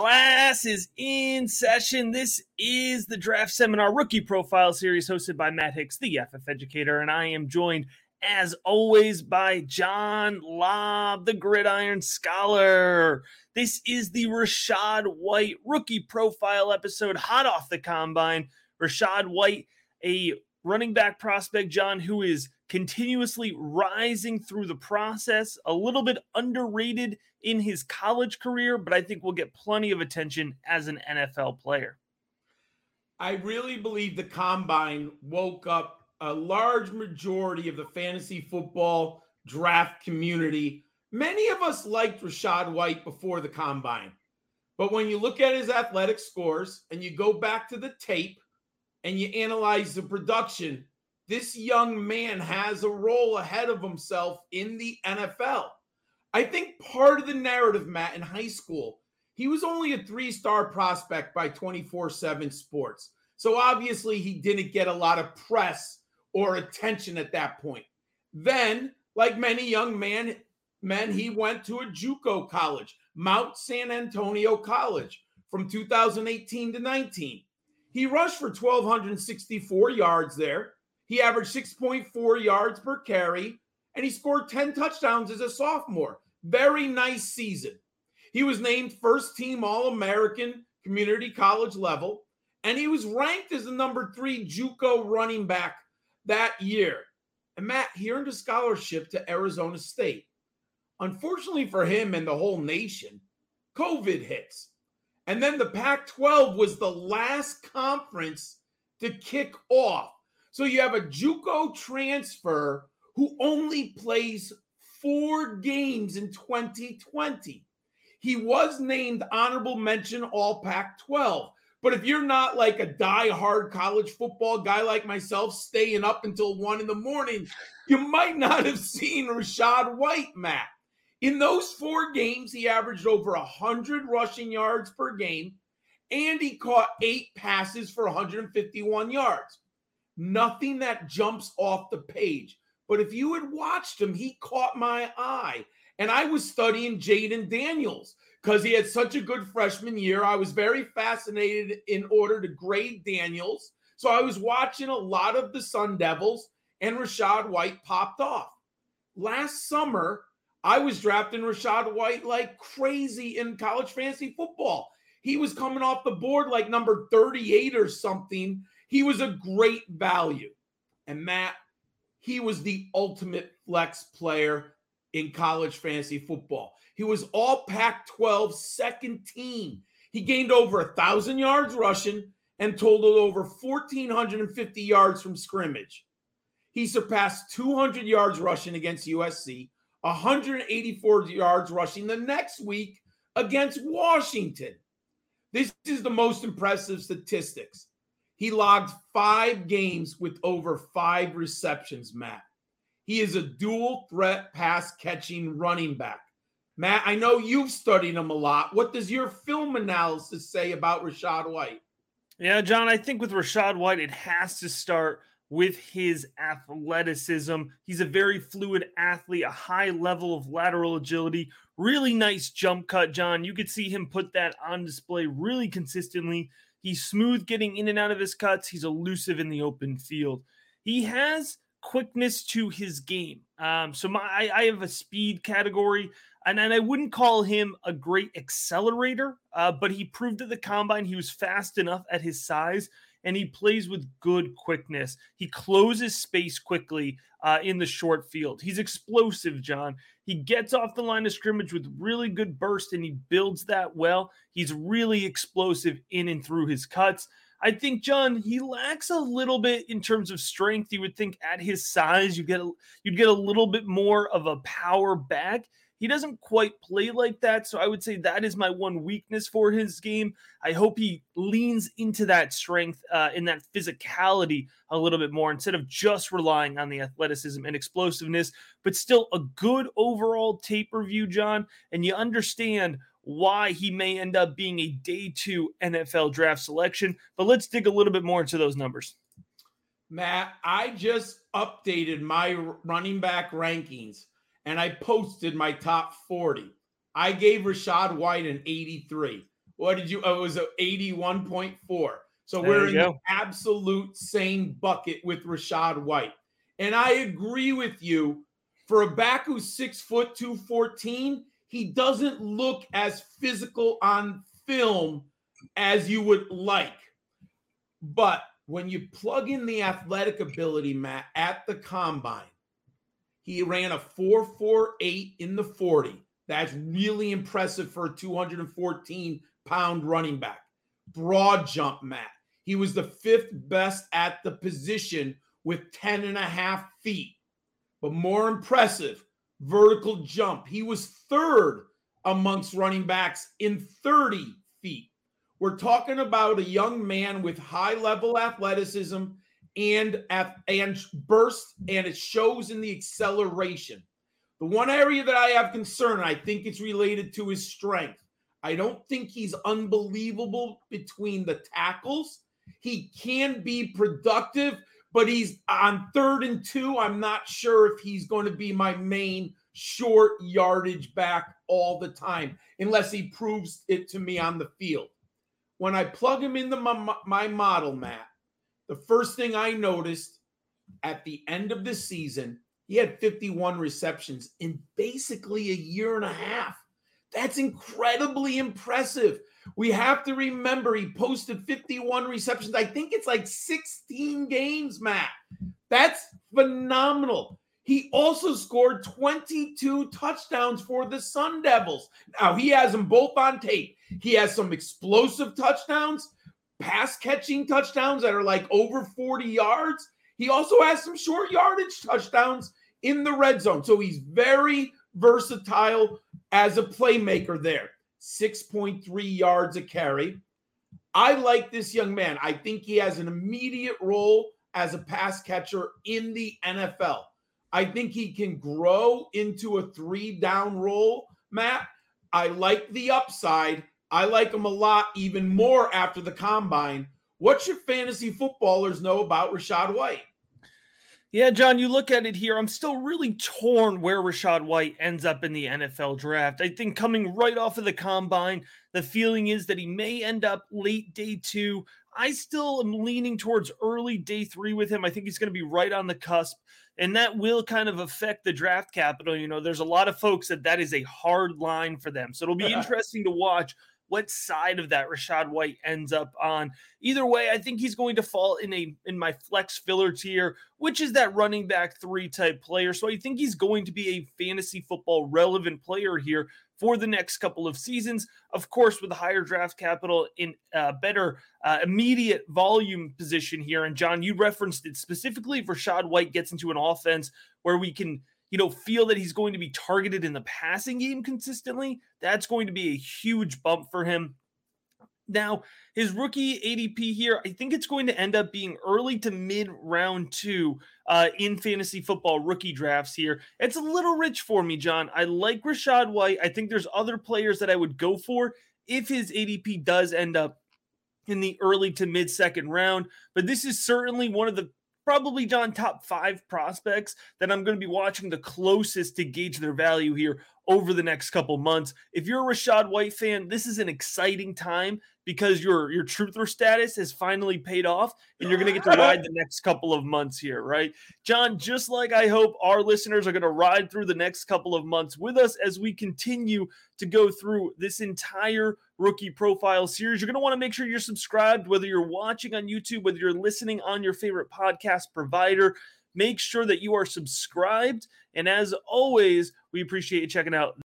Class is in session. This is the Draft Seminar Rookie Profile Series hosted by Matt Hicks, the FF Educator, and I am joined, as always, by John Lobb, the Gridiron Scholar. This is the Rachaad White Rookie Profile episode, hot off the combine. Rachaad White, a running back prospect, John, who is continuously rising through the process, a little bit underrated in his college career, but I think will get plenty of attention as an NFL player. I really believe the combine woke up a large majority of the fantasy football draft community. Many of us liked Rachaad White before the combine. But when you look at his athletic scores and you go back to the tape and you analyze the production, this young man has a role ahead of himself in the NFL. I think part of the narrative, Matt, in high school, he was only a three star prospect by 24 7 sports. So obviously, he didn't get a lot of press or attention at that point. Then, like many young man, men, he went to a Juco college, Mount San Antonio College, from 2018 to 19. He rushed for 1,264 yards there. He averaged 6.4 yards per carry, and he scored 10 touchdowns as a sophomore. Very nice season. He was named first team All American community college level, and he was ranked as the number three Juco running back that year. And Matt, he earned a scholarship to Arizona State. Unfortunately for him and the whole nation, COVID hits. And then the Pac 12 was the last conference to kick off. So you have a Juco transfer who only plays four games in 2020. He was named honorable mention All Pac 12. But if you're not like a die-hard college football guy like myself, staying up until one in the morning, you might not have seen Rachaad White, Matt. In those four games, he averaged over 100 rushing yards per game, and he caught eight passes for 151 yards. Nothing that jumps off the page. But if you had watched him, he caught my eye. And I was studying Jayden Daniels because he had such a good freshman year. I was very fascinated in order to grade Daniels. So I was watching a lot of the Sun Devils, and Rachaad White popped off. Last summer, I was drafting Rachaad White like crazy in college fantasy football. He was coming off the board like number 38 or something. He was a great value. And Matt, he was the ultimate flex player in college fantasy football. He was all Pac 12 second team. He gained over a thousand yards rushing and totaled over 1,450 yards from scrimmage. He surpassed 200 yards rushing against USC, 184 yards rushing the next week against Washington. This is the most impressive statistics. He logged five games with over five receptions, Matt. He is a dual threat pass catching running back. Matt, I know you've studied him a lot. What does your film analysis say about Rachaad White? Yeah, John, I think with Rachaad White, it has to start with his athleticism. He's a very fluid athlete, a high level of lateral agility, really nice jump cut, John. You could see him put that on display really consistently He's smooth getting in and out of his cuts. He's elusive in the open field. He has quickness to his game. Um, so my I, I, have a speed category, and, and I wouldn't call him a great accelerator, uh, but he proved at the combine he was fast enough at his size and he plays with good quickness. He closes space quickly uh, in the short field. He's explosive, John. He gets off the line of scrimmage with really good burst and he builds that well. He's really explosive in and through his cuts. I think John he lacks a little bit in terms of strength. You would think at his size you get a, you'd get a little bit more of a power back. He doesn't quite play like that. So I would say that is my one weakness for his game. I hope he leans into that strength uh, in that physicality a little bit more instead of just relying on the athleticism and explosiveness, but still a good overall tape review, John. And you understand why he may end up being a day two NFL draft selection. But let's dig a little bit more into those numbers. Matt, I just updated my running back rankings and I posted my top 40. I gave Rachaad White an 83. What did you? Oh, it was a 81.4. So there we're in go. the absolute same bucket with Rachaad White. And I agree with you. For a back who's six foot 214, he doesn't look as physical on film as you would like. But when you plug in the athletic ability, Matt, at the combine, he ran a 448 in the 40. That's really impressive for a 214 pound running back. Broad jump, Matt. He was the fifth best at the position with 10 and a half feet. But more impressive, vertical jump. He was third amongst running backs in 30 feet. We're talking about a young man with high level athleticism and and burst, and it shows in the acceleration. The one area that I have concern, I think it's related to his strength. I don't think he's unbelievable between the tackles. He can be productive, but he's on third and two. I'm not sure if he's going to be my main short yardage back all the time, unless he proves it to me on the field. When I plug him into my, my model, Matt, the first thing I noticed at the end of the season, he had 51 receptions in basically a year and a half. That's incredibly impressive. We have to remember he posted 51 receptions. I think it's like 16 games, Matt. That's phenomenal. He also scored 22 touchdowns for the Sun Devils. Now, he has them both on tape. He has some explosive touchdowns pass catching touchdowns that are like over 40 yards. He also has some short yardage touchdowns in the red zone. So he's very versatile as a playmaker there. 6.3 yards a carry. I like this young man. I think he has an immediate role as a pass catcher in the NFL. I think he can grow into a three down role, Matt. I like the upside. I like him a lot, even more after the combine. What should fantasy footballers know about Rachaad White? Yeah, John, you look at it here. I'm still really torn where Rachaad White ends up in the NFL draft. I think coming right off of the combine, the feeling is that he may end up late day two. I still am leaning towards early day three with him. I think he's going to be right on the cusp, and that will kind of affect the draft capital. You know, there's a lot of folks that that is a hard line for them. So it'll be interesting to watch what side of that Rachaad White ends up on. Either way, I think he's going to fall in a in my flex filler tier, which is that running back three type player. So I think he's going to be a fantasy football relevant player here for the next couple of seasons. Of course, with higher draft capital in a better uh, immediate volume position here. And John, you referenced it specifically. If Rachaad White gets into an offense where we can you know, feel that he's going to be targeted in the passing game consistently, that's going to be a huge bump for him. Now, his rookie ADP here, I think it's going to end up being early to mid round two uh, in fantasy football rookie drafts here. It's a little rich for me, John. I like Rachaad White. I think there's other players that I would go for if his ADP does end up in the early to mid second round. But this is certainly one of the probably John top five prospects that I'm going to be watching the closest to gauge their value here over the next couple months. If you're a Rachaad White fan, this is an exciting time because your your truther status has finally paid off and you're going to get to ride the next couple of months here, right? John, just like I hope our listeners are going to ride through the next couple of months with us as we continue to go through this entire rookie profile series. You're going to want to make sure you're subscribed whether you're watching on YouTube, whether you're listening on your favorite podcast provider. Make sure that you are subscribed. And as always, we appreciate you checking out